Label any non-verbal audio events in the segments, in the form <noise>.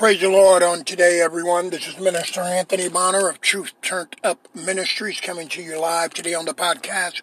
Praise the Lord on today, everyone. This is Minister Anthony Bonner of Truth Turned Up Ministries coming to you live today on the podcast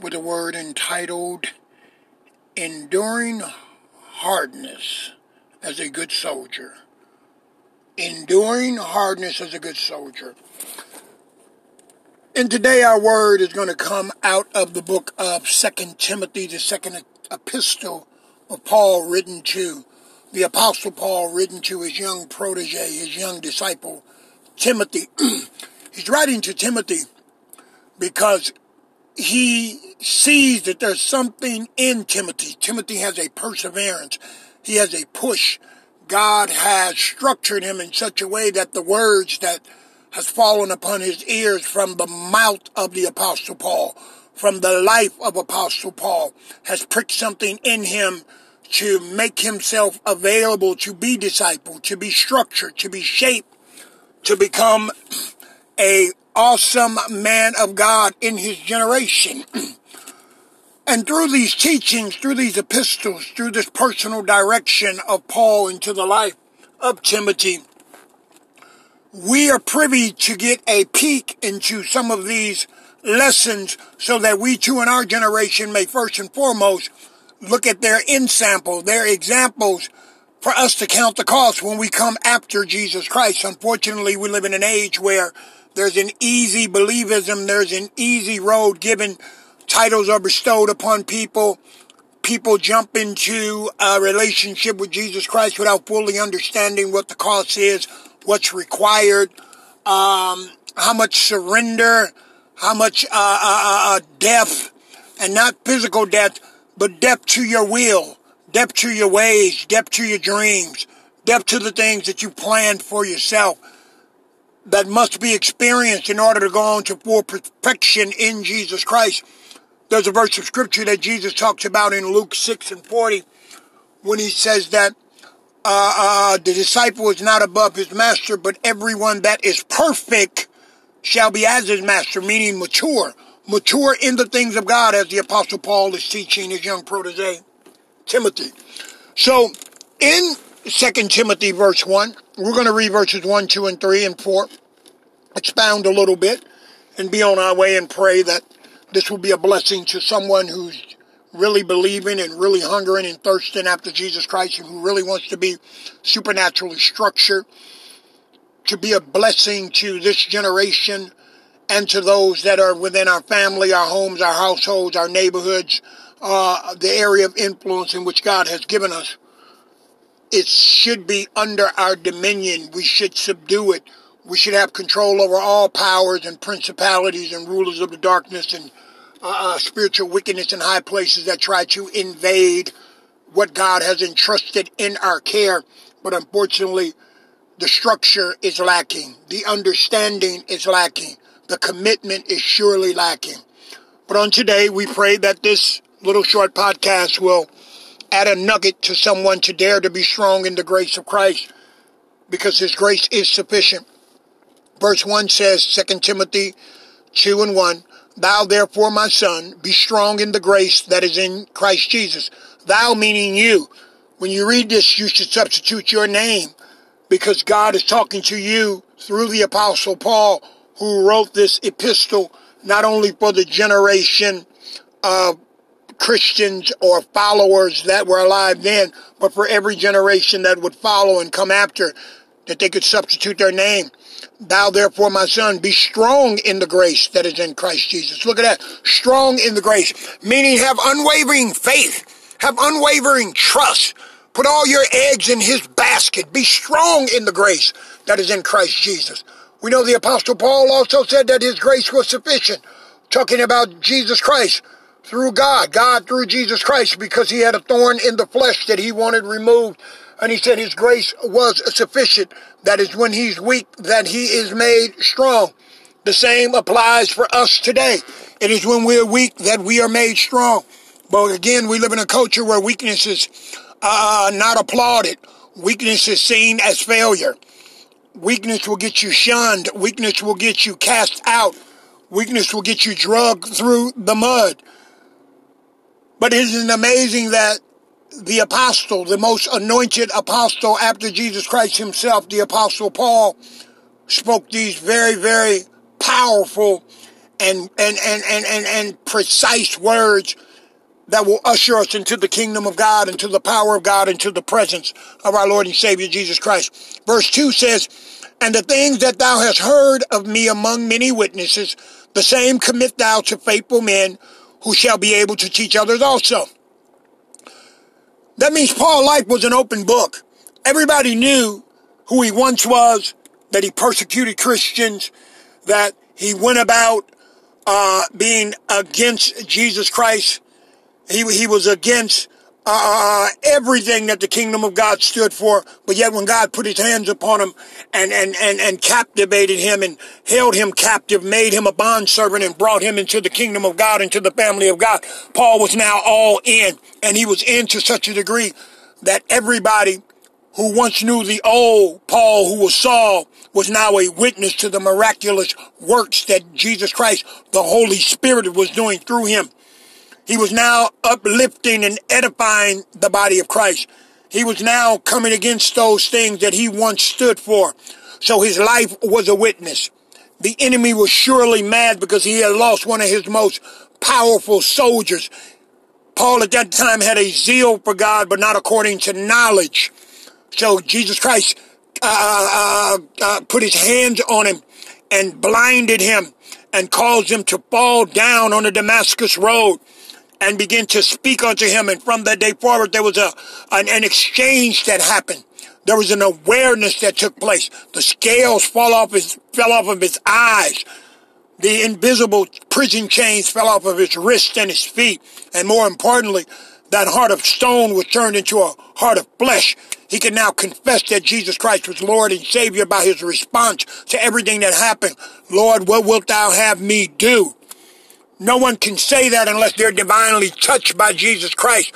with a word entitled Enduring Hardness as a Good Soldier. Enduring Hardness as a Good Soldier. And today our word is going to come out of the book of Second Timothy, the second epistle of Paul written to the Apostle Paul written to his young protege, his young disciple, Timothy. <clears throat> He's writing to Timothy because he sees that there's something in Timothy. Timothy has a perseverance. He has a push. God has structured him in such a way that the words that has fallen upon his ears from the mouth of the Apostle Paul, from the life of Apostle Paul, has pricked something in him to make himself available to be discipled, to be structured, to be shaped, to become a awesome man of God in his generation. <clears throat> and through these teachings, through these epistles, through this personal direction of Paul into the life of Timothy, we are privy to get a peek into some of these lessons so that we too in our generation may first and foremost look at their in sample, their examples for us to count the cost when we come after Jesus Christ. Unfortunately, we live in an age where there's an easy believism, there's an easy road given, titles are bestowed upon people. People jump into a relationship with Jesus Christ without fully understanding what the cost is, what's required, um, how much surrender, how much uh, uh, uh, uh death, and not physical death, but depth to your will, depth to your ways, depth to your dreams, depth to the things that you planned for yourself that must be experienced in order to go on to full perfection in Jesus Christ. There's a verse of scripture that Jesus talks about in Luke 6 and 40 when he says that uh, uh, the disciple is not above his master, but everyone that is perfect shall be as his master, meaning mature mature in the things of God as the apostle Paul is teaching his young protege, Timothy. So in 2 Timothy verse 1, we're going to read verses 1, 2, and 3 and 4, expound a little bit and be on our way and pray that this will be a blessing to someone who's really believing and really hungering and thirsting after Jesus Christ and who really wants to be supernaturally structured to be a blessing to this generation and to those that are within our family, our homes, our households, our neighborhoods, uh, the area of influence in which God has given us. It should be under our dominion. We should subdue it. We should have control over all powers and principalities and rulers of the darkness and uh, uh spiritual wickedness in high places that try to invade what God has entrusted in our care. But unfortunately, the structure is lacking. The understanding is lacking the commitment is surely lacking. But on today, we pray that this little short podcast will add a nugget to someone to dare to be strong in the grace of Christ because his grace is sufficient. Verse 1 says, 2 Timothy 2 and 1, Thou therefore, my son, be strong in the grace that is in Christ Jesus. Thou meaning you. When you read this, you should substitute your name because God is talking to you through the apostle Paul who wrote this epistle not only for the generation of Christians or followers that were alive then, but for every generation that would follow and come after, that they could substitute their name. Thou therefore, my son, be strong in the grace that is in Christ Jesus. Look at that. Strong in the grace, meaning have unwavering faith, have unwavering trust. Put all your eggs in his basket. Be strong in the grace that is in Christ Jesus. We know the Apostle Paul also said that his grace was sufficient, talking about Jesus Christ through God, God through Jesus Christ, because he had a thorn in the flesh that he wanted removed. And he said his grace was sufficient. That is when he's weak, that he is made strong. The same applies for us today. It is when we're weak that we are made strong. But again, we live in a culture where weakness is uh, not applauded. Weakness is seen as failure. Weakness will get you shunned. Weakness will get you cast out. Weakness will get you drugged through the mud. But isn't it amazing that the apostle, the most anointed apostle after Jesus Christ himself, the apostle Paul, spoke these very, very powerful and, and, and, and, and, and precise words that will usher us into the kingdom of God, into the power of God, into the presence of our Lord and Savior Jesus Christ. Verse 2 says, And the things that thou hast heard of me among many witnesses, the same commit thou to faithful men who shall be able to teach others also. That means Paul's life was an open book. Everybody knew who he once was, that he persecuted Christians, that he went about uh, being against Jesus Christ. He, he was against uh, everything that the kingdom of God stood for. But yet when God put his hands upon him and, and, and, and captivated him and held him captive, made him a bondservant and brought him into the kingdom of God, into the family of God, Paul was now all in. And he was in to such a degree that everybody who once knew the old Paul, who was Saul, was now a witness to the miraculous works that Jesus Christ, the Holy Spirit, was doing through him. He was now uplifting and edifying the body of Christ. He was now coming against those things that he once stood for. So his life was a witness. The enemy was surely mad because he had lost one of his most powerful soldiers. Paul at that time had a zeal for God, but not according to knowledge. So Jesus Christ uh, uh, uh, put his hands on him and blinded him and caused him to fall down on the Damascus road and begin to speak unto him. And from that day forward, there was a an, an exchange that happened. There was an awareness that took place. The scales fall off his, fell off of his eyes. The invisible prison chains fell off of his wrists and his feet. And more importantly, that heart of stone was turned into a heart of flesh. He can now confess that Jesus Christ was Lord and Savior by his response to everything that happened. Lord, what wilt thou have me do? No one can say that unless they're divinely touched by Jesus Christ.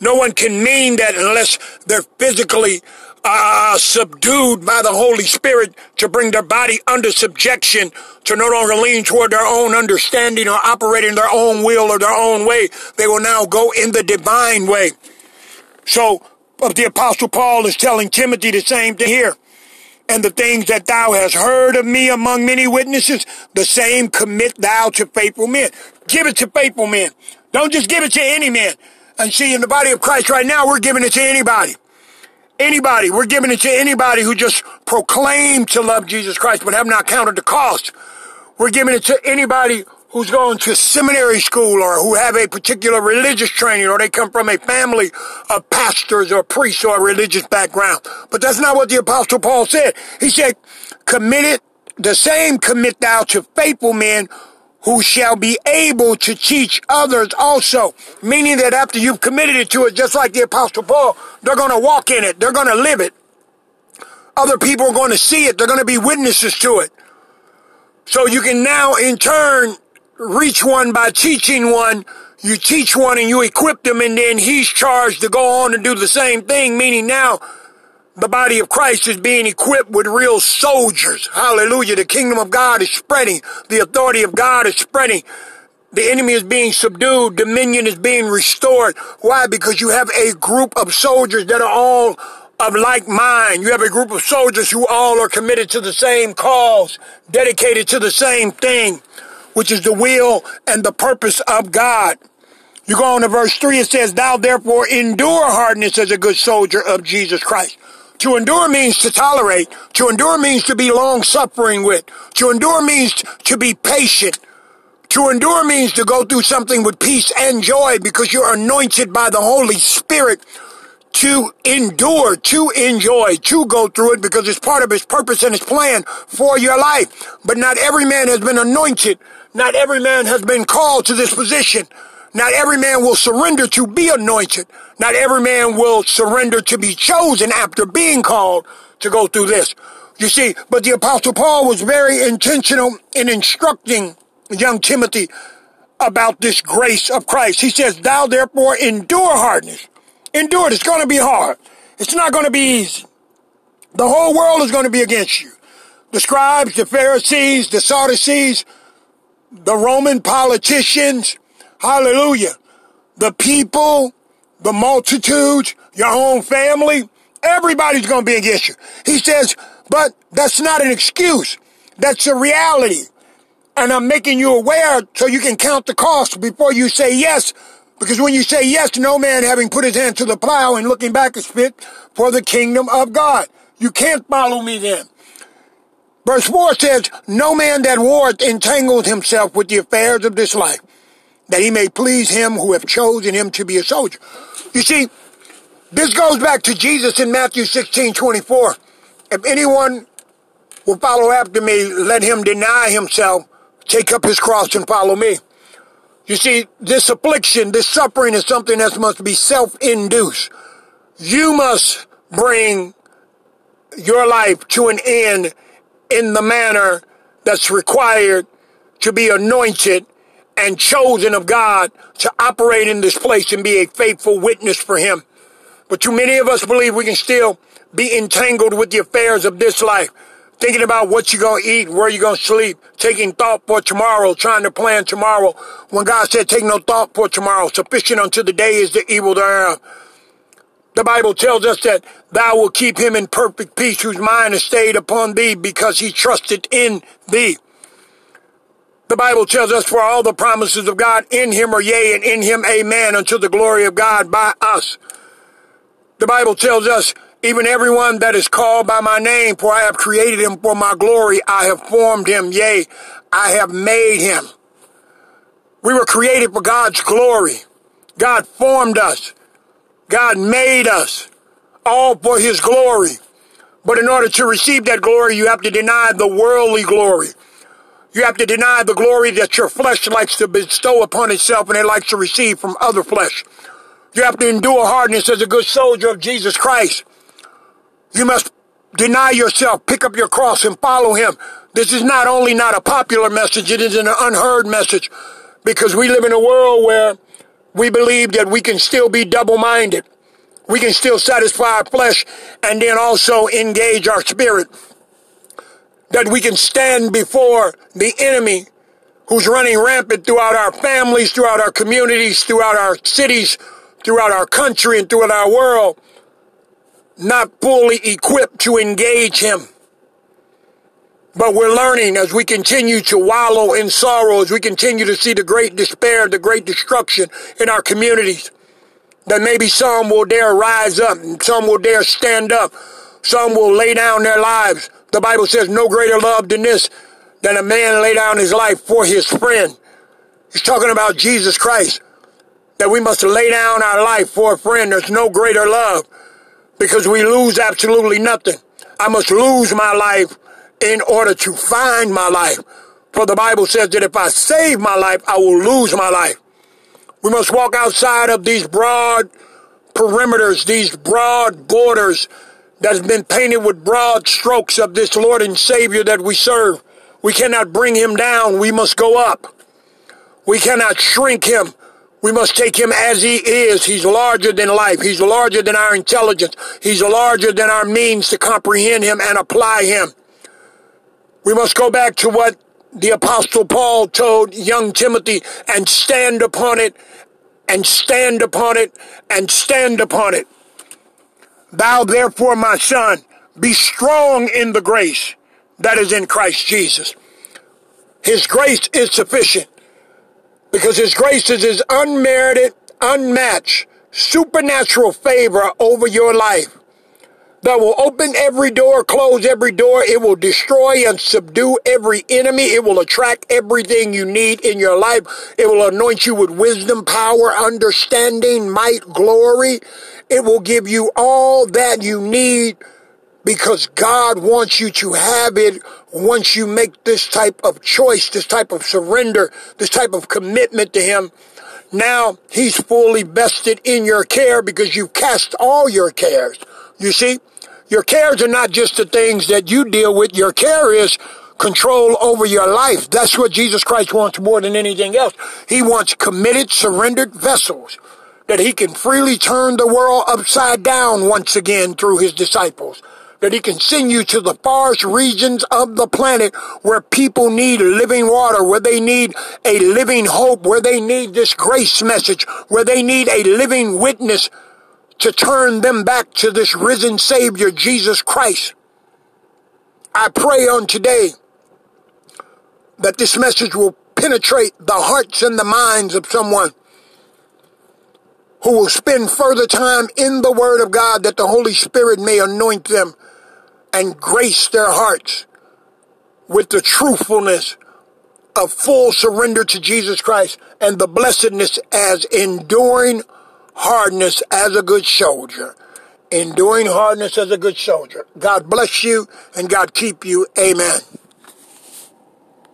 No one can mean that unless they're physically uh, subdued by the Holy Spirit to bring their body under subjection to no longer lean toward their own understanding or operate in their own will or their own way. They will now go in the divine way. So, the Apostle Paul is telling Timothy the same thing here and the things that thou hast heard of me among many witnesses, the same commit thou to faithful men. Give it to faithful men. Don't just give it to any man. And see, in the body of Christ right now, we're giving it to anybody. Anybody. We're giving it to anybody who just proclaimed to love Jesus Christ but have not counted the cost. We're giving it to anybody who's going to seminary school or who have a particular religious training or they come from a family of pastors or priests or a religious background. But that's not what the apostle Paul said. He said, commit it, the same commit thou to faithful men who shall be able to teach others also. Meaning that after you've committed it to it, just like the apostle Paul, they're going to walk in it. They're going to live it. Other people are going to see it. They're going to be witnesses to it. So you can now in turn reach one by teaching one. You teach one and you equip them and then he's charged to go on and do the same thing, meaning now the body of Christ is being equipped with real soldiers. Hallelujah. The kingdom of God is spreading. The authority of God is spreading. The enemy is being subdued. Dominion is being restored. Why? Because you have a group of soldiers that are all of like mind. You have a group of soldiers who all are committed to the same cause, dedicated to the same thing which is the will and the purpose of God. You go on to verse 3, it says, Thou therefore endure hardness as a good soldier of Jesus Christ. To endure means to tolerate. To endure means to be long suffering with. To endure means to be patient. To endure means to go through something with peace and joy because you're anointed by the Holy Spirit to endure, to enjoy, to go through it because it's part of his purpose and his plan for your life. But not every man has been anointed not every man has been called to this position. Not every man will surrender to be anointed. Not every man will surrender to be chosen after being called to go through this. You see, but the apostle Paul was very intentional in instructing young Timothy about this grace of Christ. He says, thou therefore endure hardness. Endure it. It's going to be hard. It's not going to be easy. The whole world is going to be against you. The scribes, the Pharisees, the Sadducees, the Roman politicians, hallelujah, the people the multitudes, your own family, everybody's going to be against you. He says, but that's not an excuse. That's a reality. And I'm making you aware so you can count the cost before you say yes. Because when you say yes, no man having put his hand to the plow and looking back is fit for the kingdom of God. You can't follow me then. Verse 4 says, No man that warreth entangled himself with the affairs of this life, that he may please him who have chosen him to be a soldier. You see, this goes back to Jesus in Matthew 16, 24. If anyone will follow after me, let him deny himself, take up his cross and follow me. You see, this affliction, this suffering is something that must be self-induced. You must bring your life to an end in the manner that's required to be anointed and chosen of God to operate in this place and be a faithful witness for Him. But too many of us believe we can still be entangled with the affairs of this life, thinking about what you're going to eat, where you're going to sleep, taking thought for tomorrow, trying to plan tomorrow. When God said, take no thought for tomorrow, sufficient unto the day is the evil thereof. The Bible tells us that thou will keep him in perfect peace whose mind is stayed upon thee because he trusted in thee. The Bible tells us for all the promises of God in him are yea and in him amen unto the glory of God by us. The Bible tells us even everyone that is called by my name for I have created him for my glory. I have formed him. Yea, I have made him. We were created for God's glory. God formed us. God made us all for his glory. But in order to receive that glory, you have to deny the worldly glory. You have to deny the glory that your flesh likes to bestow upon itself and it likes to receive from other flesh. You have to endure hardness as a good soldier of Jesus Christ. You must deny yourself, pick up your cross and follow him. This is not only not a popular message, it is an unheard message because we live in a world where we believe that we can still be double-minded. We can still satisfy our flesh and then also engage our spirit. That we can stand before the enemy who's running rampant throughout our families, throughout our communities, throughout our cities, throughout our country, and throughout our world, not fully equipped to engage him. But we're learning as we continue to wallow in sorrow, as we continue to see the great despair, the great destruction in our communities, that maybe some will dare rise up and some will dare stand up. Some will lay down their lives. The Bible says no greater love than this, than a man lay down his life for his friend. He's talking about Jesus Christ, that we must lay down our life for a friend. There's no greater love because we lose absolutely nothing. I must lose my life in order to find my life. For the Bible says that if I save my life, I will lose my life. We must walk outside of these broad perimeters, these broad borders that has been painted with broad strokes of this Lord and Savior that we serve. We cannot bring him down. We must go up. We cannot shrink him. We must take him as he is. He's larger than life. He's larger than our intelligence. He's larger than our means to comprehend him and apply him. We must go back to what the apostle Paul told young Timothy and stand upon it and stand upon it and stand upon it. Thou therefore, my son, be strong in the grace that is in Christ Jesus. His grace is sufficient because his grace is his unmerited, unmatched, supernatural favor over your life that will open every door, close every door. It will destroy and subdue every enemy. It will attract everything you need in your life. It will anoint you with wisdom, power, understanding, might, glory. It will give you all that you need because God wants you to have it once you make this type of choice, this type of surrender, this type of commitment to Him. Now He's fully vested in your care because you cast all your cares. You see? Your cares are not just the things that you deal with. Your care is control over your life. That's what Jesus Christ wants more than anything else. He wants committed, surrendered vessels that he can freely turn the world upside down once again through his disciples. That he can send you to the farthest regions of the planet where people need living water, where they need a living hope, where they need this grace message, where they need a living witness to turn them back to this risen Savior, Jesus Christ. I pray on today that this message will penetrate the hearts and the minds of someone who will spend further time in the Word of God that the Holy Spirit may anoint them and grace their hearts with the truthfulness of full surrender to Jesus Christ and the blessedness as enduring hardness as a good soldier. Enduring hardness as a good soldier. God bless you and God keep you. Amen.